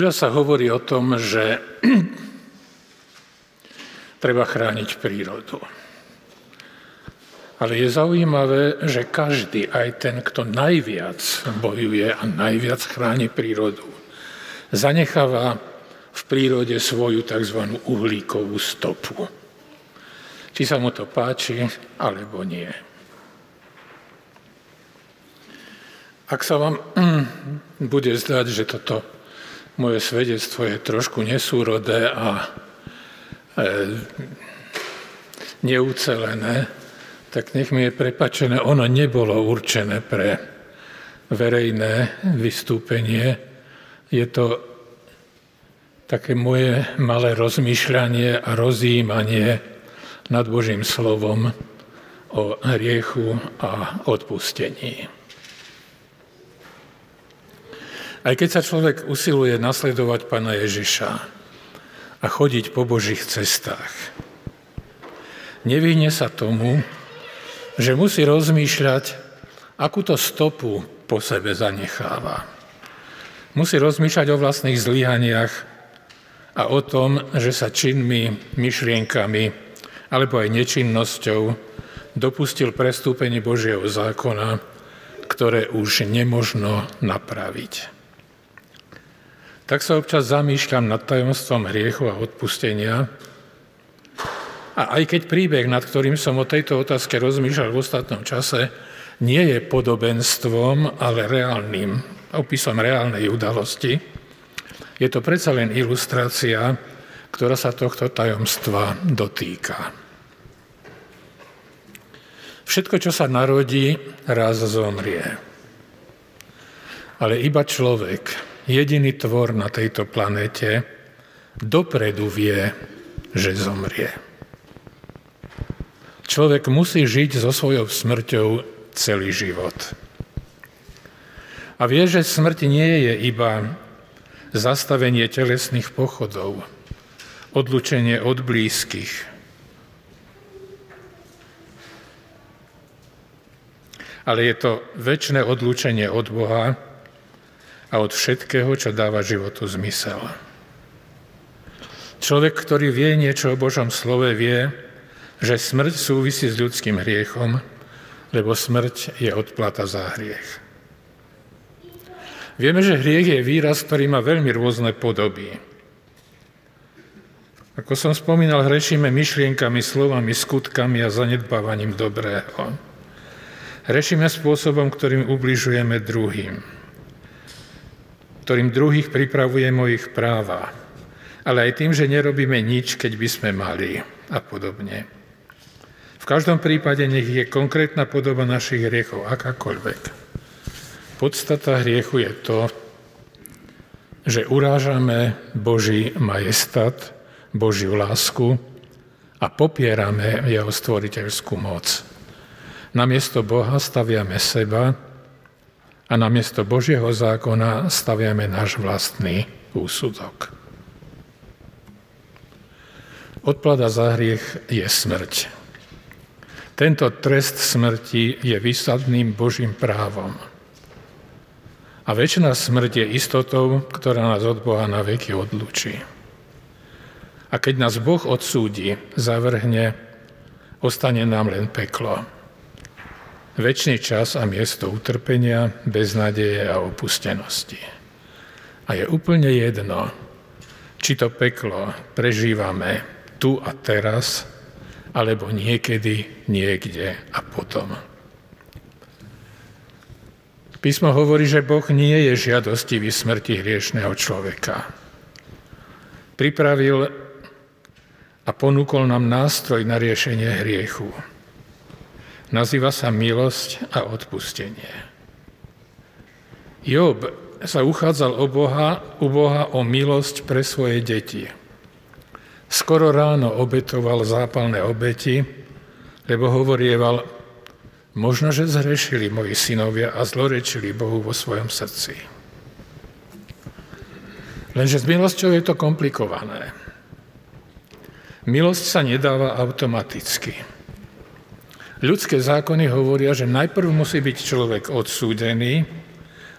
Veľa sa hovorí o tom, že treba chrániť prírodu. Ale je zaujímavé, že každý, aj ten, kto najviac bojuje a najviac chráni prírodu, zanecháva v prírode svoju tzv. uhlíkovú stopu. Či sa mu to páči, alebo nie. Ak sa vám bude zdať, že toto moje svedectvo je trošku nesúrodé a e, neúcelené, tak nech mi je prepačené, ono nebolo určené pre verejné vystúpenie. Je to také moje malé rozmýšľanie a rozjímanie nad Božím slovom o hriechu a odpustení. Aj keď sa človek usiluje nasledovať Pána Ježiša a chodiť po Božích cestách, nevyhne sa tomu, že musí rozmýšľať, akúto stopu po sebe zanecháva. Musí rozmýšľať o vlastných zlyhaniach a o tom, že sa činmi, myšlienkami alebo aj nečinnosťou dopustil prestúpenie Božieho zákona, ktoré už nemožno napraviť. Tak sa občas zamýšľam nad tajomstvom hriechu a odpustenia, a aj keď príbeh, nad ktorým som o tejto otázke rozmýšľal v ostatnom čase, nie je podobenstvom, ale reálnym, opisom reálnej udalosti, je to predsa len ilustrácia, ktorá sa tohto tajomstva dotýka. Všetko, čo sa narodí, raz zomrie. Ale iba človek, jediný tvor na tejto planete, dopredu vie, že zomrie. Človek musí žiť so svojou smrťou celý život. A vie, že smrť nie je iba zastavenie telesných pochodov, odlučenie od blízkych, ale je to väčšie odlúčenie od Boha a od všetkého, čo dáva životu zmysel. Človek, ktorý vie niečo o Božom slove, vie, že smrť súvisí s ľudským hriechom, lebo smrť je odplata za hriech. Vieme, že hriech je výraz, ktorý má veľmi rôzne podoby. Ako som spomínal, hrešíme myšlienkami, slovami, skutkami a zanedbávaním dobrého. Hrešíme spôsobom, ktorým ubližujeme druhým, ktorým druhých pripravujeme o ich práva, ale aj tým, že nerobíme nič, keď by sme mali a podobne. V každom prípade nech je konkrétna podoba našich hriechov, akákoľvek. Podstata hriechu je to, že urážame Boží majestat, Božiu lásku a popierame jeho stvoriteľskú moc. Namiesto Boha staviame seba a namiesto Božieho zákona staviame náš vlastný úsudok. Odplada za hriech je smrť. Tento trest smrti je výsadným Božím právom. A väčšina smrť je istotou, ktorá nás od Boha na veky odlúči. A keď nás Boh odsúdi, zavrhne, ostane nám len peklo. Večný čas a miesto utrpenia, beznádeje a opustenosti. A je úplne jedno, či to peklo prežívame tu a teraz, alebo niekedy, niekde a potom. Písmo hovorí, že Boh nie je žiadostivý smrti hriešného človeka. Pripravil a ponúkol nám nástroj na riešenie hriechu. Nazýva sa milosť a odpustenie. Job sa uchádzal o Boha, u Boha o milosť pre svoje deti. Skoro ráno obetoval zápalné obeti, lebo hovorieval, možno, že zhrešili moji synovia a zlorečili Bohu vo svojom srdci. Lenže s milosťou je to komplikované. Milosť sa nedáva automaticky. Ľudské zákony hovoria, že najprv musí byť človek odsúdený,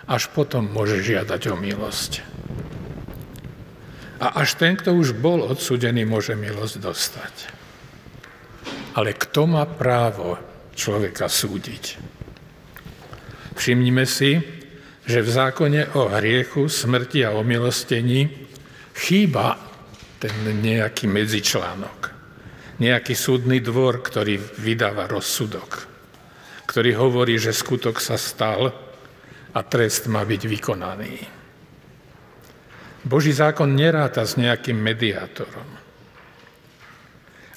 až potom môže žiadať o milosť. A až ten, kto už bol odsudený, môže milosť dostať. Ale kto má právo človeka súdiť? Všimnime si, že v zákone o hriechu, smrti a o milostení chýba ten nejaký medzičlánok. Nejaký súdny dvor, ktorý vydáva rozsudok, ktorý hovorí, že skutok sa stal a trest má byť vykonaný. Boží zákon neráta s nejakým mediátorom.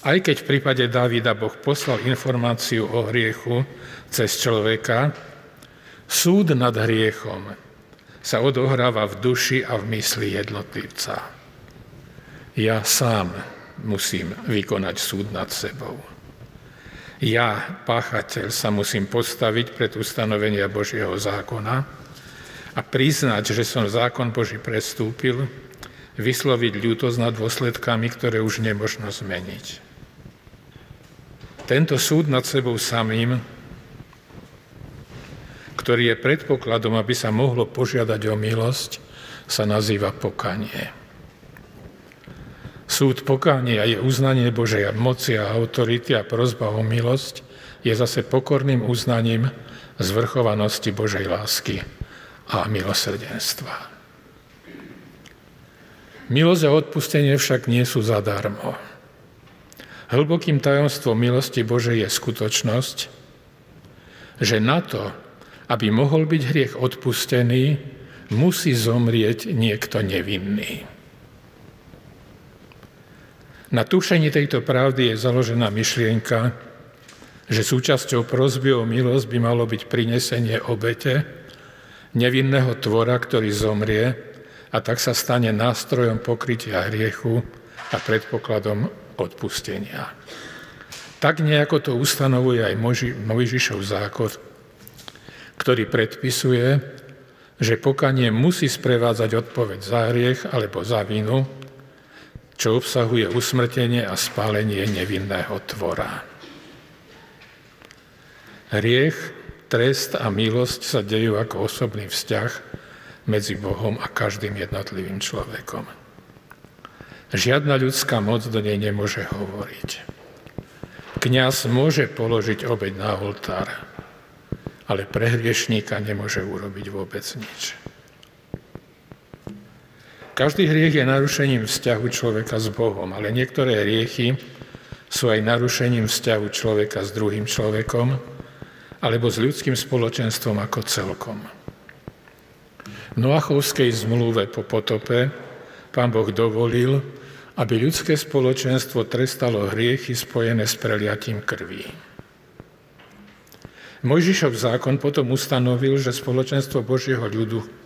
Aj keď v prípade Davida Boh poslal informáciu o hriechu cez človeka, súd nad hriechom sa odohráva v duši a v mysli jednotlivca ja sám musím vykonať súd nad sebou. Ja, páchateľ, sa musím postaviť pred ustanovenia Božieho zákona a priznať, že som zákon Boží prestúpil, vysloviť ľútosť nad dôsledkami, ktoré už nemožno zmeniť. Tento súd nad sebou samým, ktorý je predpokladom, aby sa mohlo požiadať o milosť, sa nazýva pokanie. Súd pokánia je uznanie Božej moci a autority a prozba o milosť je zase pokorným uznaním zvrchovanosti Božej lásky a milosrdenstva. Milosť a odpustenie však nie sú zadarmo. Hlbokým tajomstvom milosti Božej je skutočnosť, že na to, aby mohol byť hriech odpustený, musí zomrieť niekto nevinný. Na tušení tejto pravdy je založená myšlienka, že súčasťou prozby o milosť by malo byť prinesenie obete nevinného tvora, ktorý zomrie a tak sa stane nástrojom pokrytia hriechu a predpokladom odpustenia. Tak nejako to ustanovuje aj Mojžišov zákon, ktorý predpisuje, že pokanie musí sprevádzať odpoveď za hriech alebo za vinu, čo obsahuje usmrtenie a spálenie nevinného tvora. Hriech, trest a milosť sa dejú ako osobný vzťah medzi Bohom a každým jednotlivým človekom. Žiadna ľudská moc do nej nemôže hovoriť. Kňaz môže položiť obeď na oltár, ale pre hriešníka nemôže urobiť vôbec nič. Každý hriech je narušením vzťahu človeka s Bohom, ale niektoré hriechy sú aj narušením vzťahu človeka s druhým človekom alebo s ľudským spoločenstvom ako celkom. V Noachovskej zmluve po potope pán Boh dovolil, aby ľudské spoločenstvo trestalo hriechy spojené s preliatím krví. Mojžišov zákon potom ustanovil, že spoločenstvo Božieho ľudu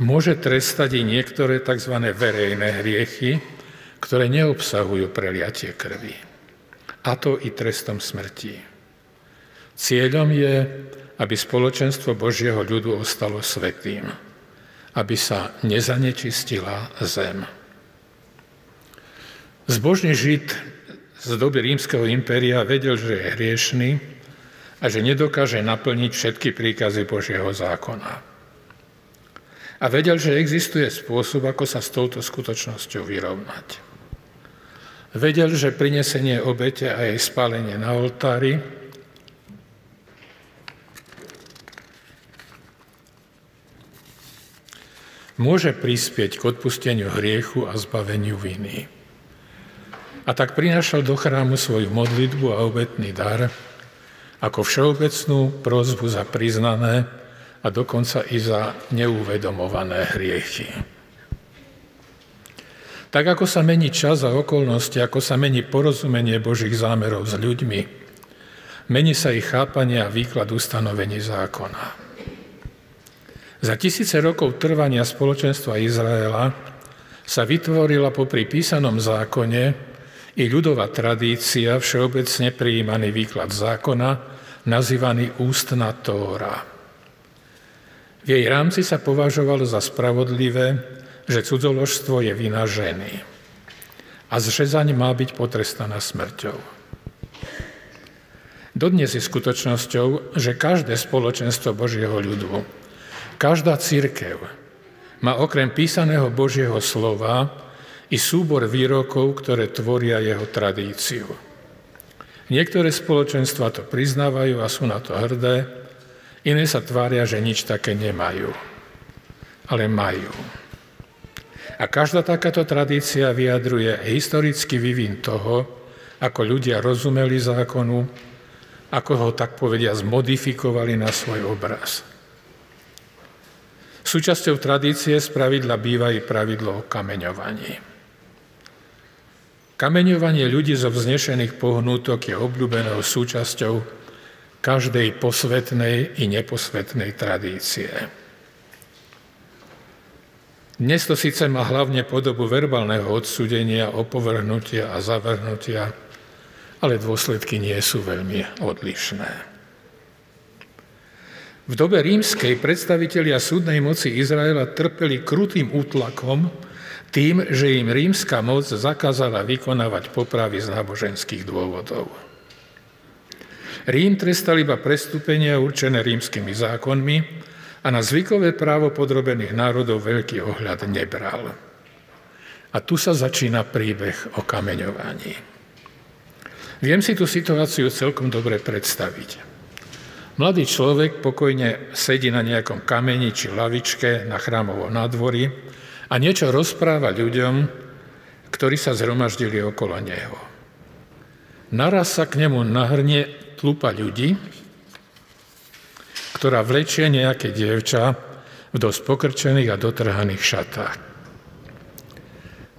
môže trestať i niektoré tzv. verejné hriechy, ktoré neobsahujú preliatie krvi. A to i trestom smrti. Cieľom je, aby spoločenstvo Božieho ľudu ostalo svetým, aby sa nezanečistila zem. Zbožný Žid z doby rímskeho impéria vedel, že je hriešný a že nedokáže naplniť všetky príkazy Božieho zákona a vedel, že existuje spôsob, ako sa s touto skutočnosťou vyrovnať. Vedel, že prinesenie obete a jej spálenie na oltári môže prispieť k odpusteniu hriechu a zbaveniu viny. A tak prinášal do chrámu svoju modlitbu a obetný dar ako všeobecnú prozbu za priznané a dokonca i za neuvedomované hriechy. Tak ako sa mení čas a okolnosti, ako sa mení porozumenie Božích zámerov s ľuďmi, mení sa ich chápanie a výklad ustanovení zákona. Za tisíce rokov trvania spoločenstva Izraela sa vytvorila popri písanom zákone i ľudová tradícia, všeobecne prijímaný výklad zákona, nazývaný ústna Tóra. Jej rámci sa považovalo za spravodlivé, že cudzoložstvo je vina ženy a zřezaň má byť potrestaná smrťou. Dodnes je skutočnosťou, že každé spoločenstvo Božieho ľudu, každá církev má okrem písaného Božieho slova i súbor výrokov, ktoré tvoria jeho tradíciu. Niektoré spoločenstva to priznávajú a sú na to hrdé, iné sa tvária, že nič také nemajú. Ale majú. A každá takáto tradícia vyjadruje historický vývin toho, ako ľudia rozumeli zákonu, ako ho tak povedia zmodifikovali na svoj obraz. Súčasťou tradície z pravidla býva i pravidlo o kameňovaní. Kameňovanie ľudí zo vznešených pohnútok je obľúbenou súčasťou každej posvetnej i neposvetnej tradície. Dnes to síce má hlavne podobu verbálneho odsúdenia, opovrhnutia a zavrhnutia, ale dôsledky nie sú veľmi odlišné. V dobe rímskej predstavitelia súdnej moci Izraela trpeli krutým útlakom, tým, že im rímska moc zakázala vykonávať popravy z náboženských dôvodov. Rím trestal iba prestúpenia určené rímskymi zákonmi a na zvykové právo podrobených národov veľký ohľad nebral. A tu sa začína príbeh o kameňovaní. Viem si tú situáciu celkom dobre predstaviť. Mladý človek pokojne sedí na nejakom kameni či lavičke na chrámovom nádvorí a niečo rozpráva ľuďom, ktorí sa zhromaždili okolo neho. Naraz sa k nemu nahrnie tlupa ľudí, ktorá vlečie nejaké dievča v dosť pokrčených a dotrhaných šatách.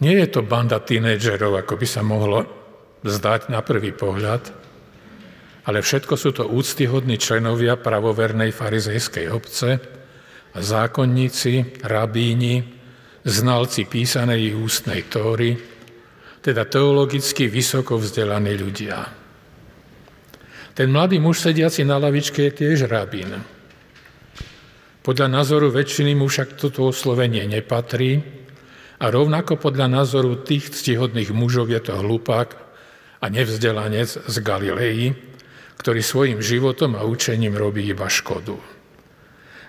Nie je to banda tínedžerov, ako by sa mohlo zdať na prvý pohľad, ale všetko sú to úctyhodní členovia pravovernej farizejskej obce, zákonníci, rabíni, znalci písanej ústnej tóry, teda teologicky vysoko vzdelaní ľudia. Ten mladý muž sediaci na lavičke je tiež rabín. Podľa názoru väčšiny mu však toto oslovenie nepatrí a rovnako podľa názoru tých ctihodných mužov je to hlupák a nevzdelanec z Galilei, ktorý svojim životom a učením robí iba škodu.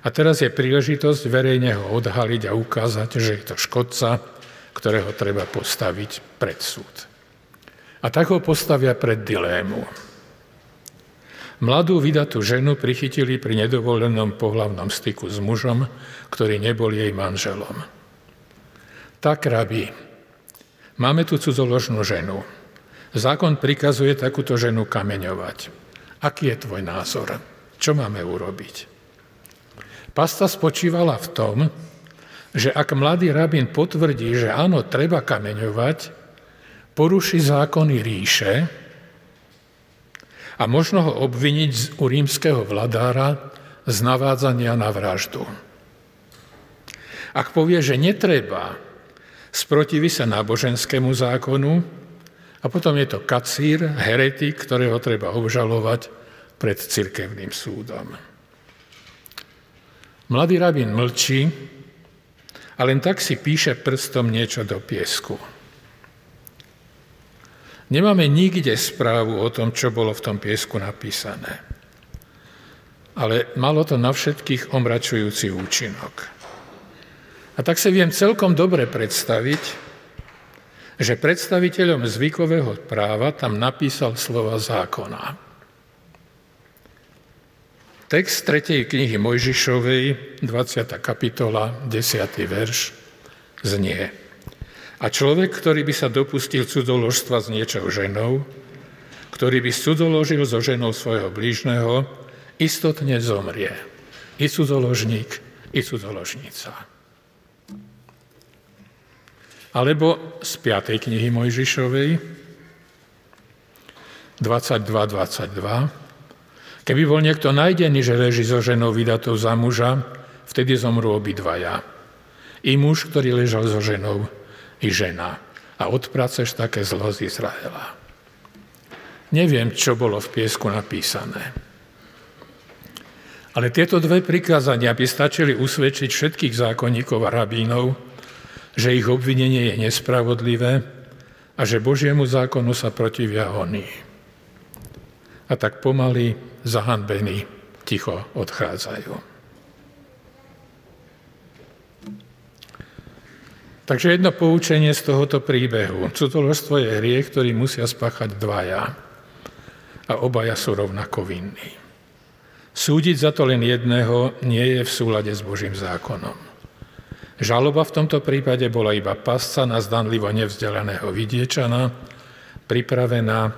A teraz je príležitosť verejne ho odhaliť a ukázať, že je to škodca, ktorého treba postaviť pred súd. A tak ho postavia pred dilému. Mladú vydatú ženu prichytili pri nedovolenom pohlavnom styku s mužom, ktorý nebol jej manželom. Tak, rabi, máme tu cudzoložnú ženu. Zákon prikazuje takúto ženu kameňovať. Aký je tvoj názor? Čo máme urobiť? Pasta spočívala v tom, že ak mladý rabín potvrdí, že áno, treba kameňovať, poruší zákony ríše a možno ho obviniť u rímskeho vladára z navádzania na vraždu. Ak povie, že netreba, sprotiví sa náboženskému zákonu a potom je to kacír, heretik, ktorého treba obžalovať pred cirkevným súdom. Mladý rabín mlčí a len tak si píše prstom niečo do piesku. Nemáme nikde správu o tom, čo bolo v tom piesku napísané. Ale malo to na všetkých omračujúci účinok. A tak si viem celkom dobre predstaviť, že predstaviteľom zvykového práva tam napísal slova zákona. Text 3. knihy Mojžišovej, 20. kapitola, 10. verš, znie. A človek, ktorý by sa dopustil cudzoložstva s niečou ženou, ktorý by cudzoložil so ženou svojho blížneho, istotne zomrie. I cudzoložník, i cudzoložnica. Alebo z 5. knihy Mojžišovej, 22.22, Keby bol niekto najdený, že leží so ženou vydatou za muža, vtedy zomrú obidvaja. I muž, ktorý ležal so ženou, i žena. A odpraceš také zlo z Izraela. Neviem, čo bolo v piesku napísané. Ale tieto dve prikázania by stačili usvedčiť všetkých zákonníkov a rabínov, že ich obvinenie je nespravodlivé a že Božiemu zákonu sa protivia oni. A tak pomaly zahanbení ticho odchádzajú. Takže jedno poučenie z tohoto príbehu. Cudzoložstvo je hriech, ktorý musia spáchať dvaja. A obaja sú rovnako vinní. Súdiť za to len jedného nie je v súlade s Božím zákonom. Žaloba v tomto prípade bola iba pasca na zdanlivo nevzdelaného vidiečana, pripravená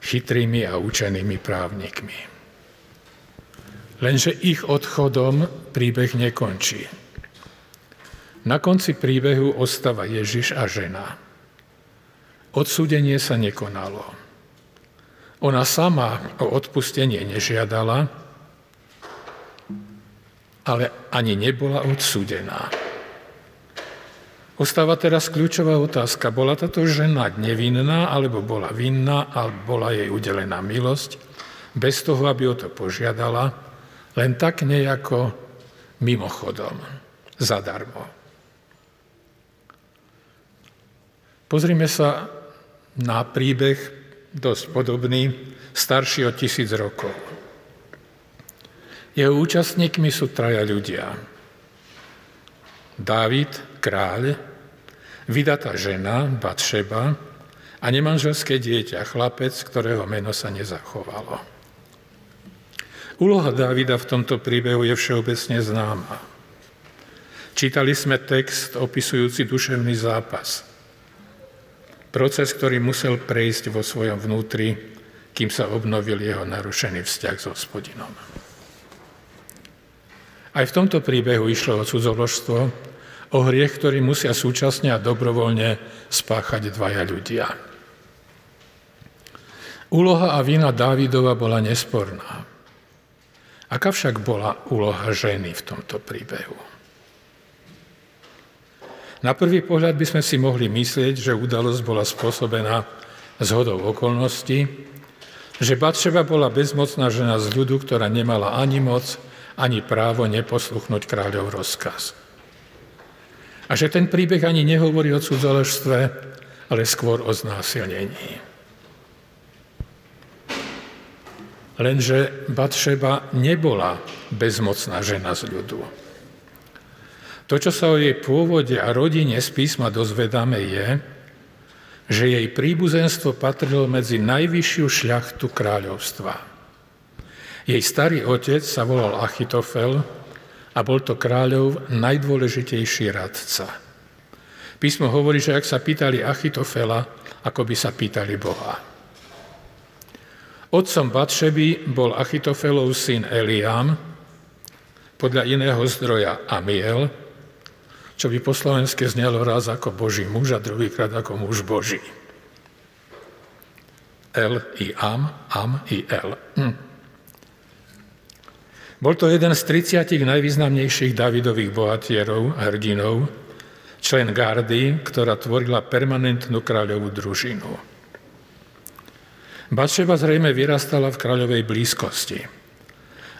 chytrými a učenými právnikmi. Lenže ich odchodom príbeh nekončí. Na konci príbehu ostáva Ježiš a žena. Odsúdenie sa nekonalo. Ona sama o odpustenie nežiadala, ale ani nebola odsúdená. Ostáva teraz kľúčová otázka. Bola táto žena nevinná, alebo bola vinná, alebo bola jej udelená milosť, bez toho, aby o to požiadala, len tak nejako mimochodom, zadarmo. Pozrime sa na príbeh dosť podobný, starší o tisíc rokov. Jeho účastníkmi sú traja ľudia. Dávid, kráľ, vydatá žena, Batšeba a nemanželské dieťa, chlapec, ktorého meno sa nezachovalo. Úloha Dávida v tomto príbehu je všeobecne známa. Čítali sme text opisujúci duševný zápas. Proces, ktorý musel prejsť vo svojom vnútri, kým sa obnovil jeho narušený vzťah s hospodinom. Aj v tomto príbehu išlo o cudzoložstvo, o hriech, ktorý musia súčasne a dobrovoľne spáchať dvaja ľudia. Úloha a vina Dávidova bola nesporná. Aká však bola úloha ženy v tomto príbehu? Na prvý pohľad by sme si mohli myslieť, že udalosť bola spôsobená zhodou okolností, že Batšeba bola bezmocná žena z ľudu, ktorá nemala ani moc, ani právo neposluchnúť kráľov rozkaz. A že ten príbeh ani nehovorí o cudzoložstve, ale skôr o znásilnení. Lenže Batšeba nebola bezmocná žena z ľudu. To, čo sa o jej pôvode a rodine z písma dozvedáme, je, že jej príbuzenstvo patrilo medzi najvyššiu šľachtu kráľovstva. Jej starý otec sa volal Achitofel a bol to kráľov najdôležitejší radca. Písmo hovorí, že ak sa pýtali Achitofela, ako by sa pýtali Boha. Otcom Batšeby bol Achitofelov syn Eliam, podľa iného zdroja Amiel, čo by po slovenské znelo raz ako Boží muž a druhýkrát ako muž Boží. El i Am, Am i El. Hm. Bol to jeden z 30 najvýznamnejších Davidových bohatierov, hrdinov, člen gardy, ktorá tvorila permanentnú kráľovú družinu. Batševa zrejme vyrastala v kráľovej blízkosti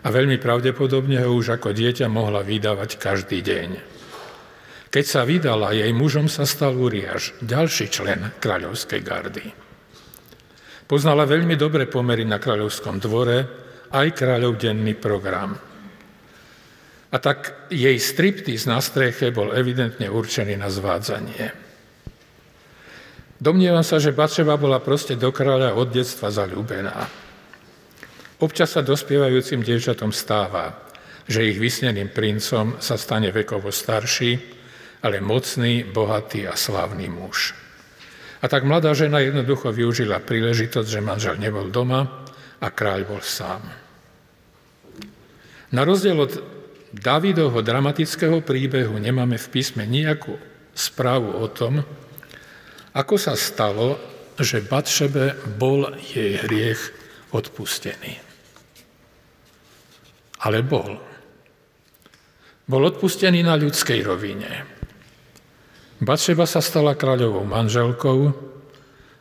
a veľmi pravdepodobne ho už ako dieťa mohla vydávať každý deň. Keď sa vydala, jej mužom sa stal Uriáš, ďalší člen kráľovskej gardy. Poznala veľmi dobre pomery na kráľovskom dvore, aj kráľov denný program. A tak jej striptiz na streche bol evidentne určený na zvádzanie. Domnievam sa, že Bačeva bola proste do kráľa od detstva zalúbená. Občas sa dospievajúcim dievčatom stáva, že ich vysneným princom sa stane vekovo starší, ale mocný, bohatý a slávny muž. A tak mladá žena jednoducho využila príležitosť, že manžel nebol doma a kráľ bol sám. Na rozdiel od Davidovho dramatického príbehu nemáme v písme nejakú správu o tom, ako sa stalo, že Batšebe bol jej hriech odpustený. Ale bol. Bol odpustený na ľudskej rovine. Batšeba sa stala kráľovou manželkou,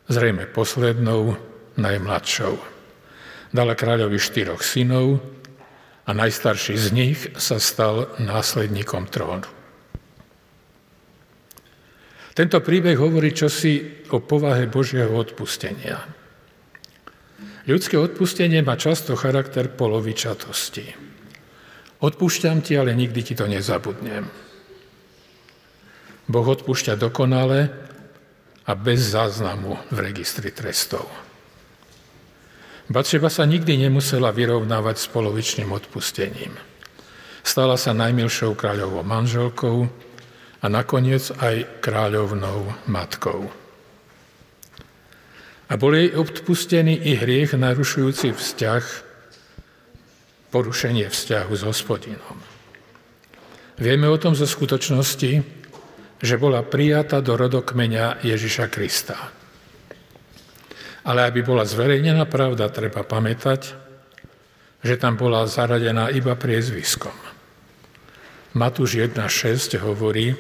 zrejme poslednou, najmladšou. Dala kráľovi štyroch synov, a najstarší z nich sa stal následníkom trónu. Tento príbeh hovorí čosi o povahe Božieho odpustenia. Ľudské odpustenie má často charakter polovičatosti. Odpúšťam ti, ale nikdy ti to nezabudnem. Boh odpúšťa dokonale a bez záznamu v registri trestov. Batšeba sa nikdy nemusela vyrovnávať s polovičným odpustením. Stala sa najmilšou kráľovou manželkou a nakoniec aj kráľovnou matkou. A bol jej odpustený i hriech narušujúci vzťah, porušenie vzťahu s hospodinom. Vieme o tom zo skutočnosti, že bola prijata do rodokmeňa Ježiša Krista. Ale aby bola zverejnená pravda, treba pamätať, že tam bola zaradená iba priezviskom. Matúš 1.6 hovorí,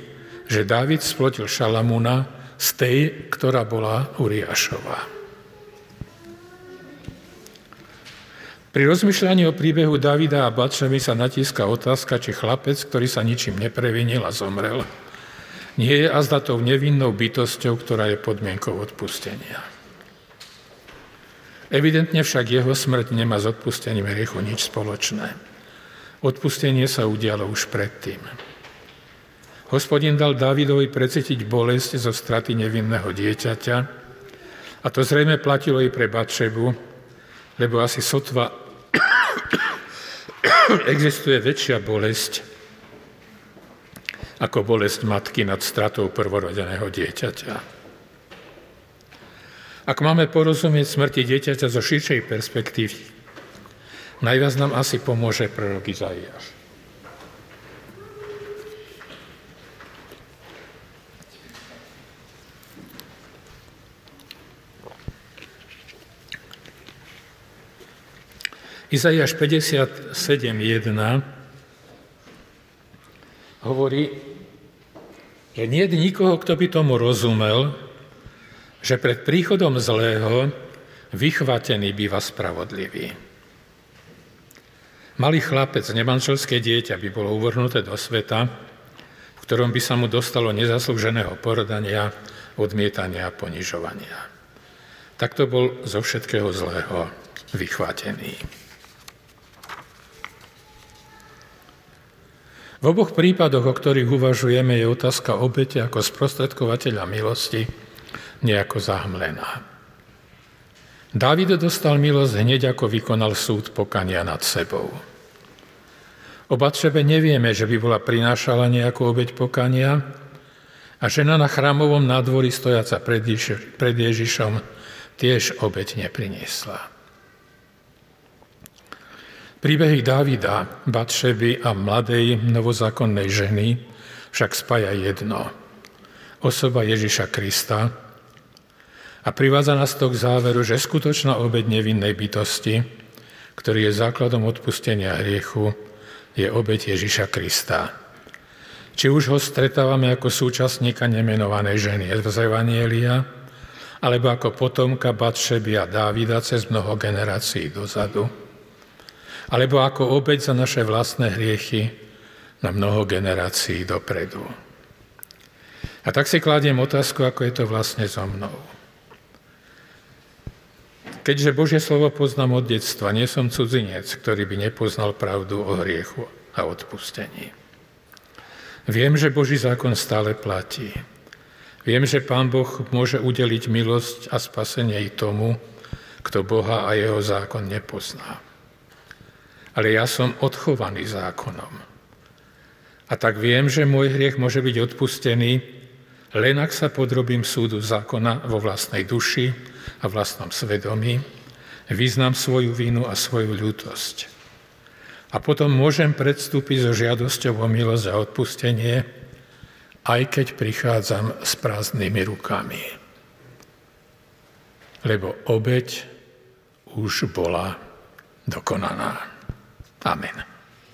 že Dávid splotil Šalamúna z tej, ktorá bola Uriášová. Pri rozmýšľaní o príbehu Davida a Batšemy sa natíska otázka, či chlapec, ktorý sa ničím neprevinil a zomrel, nie je azda tou nevinnou bytosťou, ktorá je podmienkou odpustenia. Evidentne však jeho smrť nemá s odpustením hriechu nič spoločné. Odpustenie sa udialo už predtým. Hospodin dal Dávidovi precítiť bolesť zo straty nevinného dieťaťa a to zrejme platilo i pre Batšebu, lebo asi sotva existuje väčšia bolesť ako bolesť matky nad stratou prvorodeného dieťaťa. Ak máme porozumieť smrti dieťaťa zo širšej perspektívy, najviac nám asi pomôže prorok Izaiáš. Izaiáš 57.1 hovorí, že nie je nikoho, kto by tomu rozumel, že pred príchodom zlého vychvatený býva spravodlivý. Malý chlapec, nemanželské dieťa by bolo uvrhnuté do sveta, v ktorom by sa mu dostalo nezaslúženého porodania, odmietania a ponižovania. Takto bol zo všetkého zlého vychvátený. V oboch prípadoch, o ktorých uvažujeme, je otázka obete ako sprostredkovateľa milosti nejako zahmlená. Dávid dostal milosť hneď, ako vykonal súd pokania nad sebou. O Batšebe nevieme, že by bola prinášala nejakú obeď pokania a žena na chrámovom nádvorí stojaca pred, pred Ježišom tiež obeď nepriniesla. Príbehy Dávida, Batšeby a mladej novozákonnej ženy však spája jedno. Osoba Ježiša Krista, a privádza nás to k záveru, že skutočná obeď nevinnej bytosti, ktorý je základom odpustenia hriechu, je obeď Ježiša Krista. Či už ho stretávame ako súčasníka nemenovanej ženy z Evanielia, alebo ako potomka Batšeby a Dávida cez mnoho generácií dozadu, alebo ako obeď za naše vlastné hriechy na mnoho generácií dopredu. A tak si kladiem otázku, ako je to vlastne so mnou. Keďže Božie slovo poznám od detstva, nie som cudzinec, ktorý by nepoznal pravdu o hriechu a odpustení. Viem, že Boží zákon stále platí. Viem, že Pán Boh môže udeliť milosť a spasenie i tomu, kto Boha a jeho zákon nepozná. Ale ja som odchovaný zákonom. A tak viem, že môj hriech môže byť odpustený, len ak sa podrobím súdu zákona vo vlastnej duši a vlastnom svedomí, vyznám svoju vínu a svoju ľútosť. A potom môžem predstúpiť so žiadosťou o milosť a odpustenie, aj keď prichádzam s prázdnymi rukami. Lebo obeď už bola dokonaná. Amen.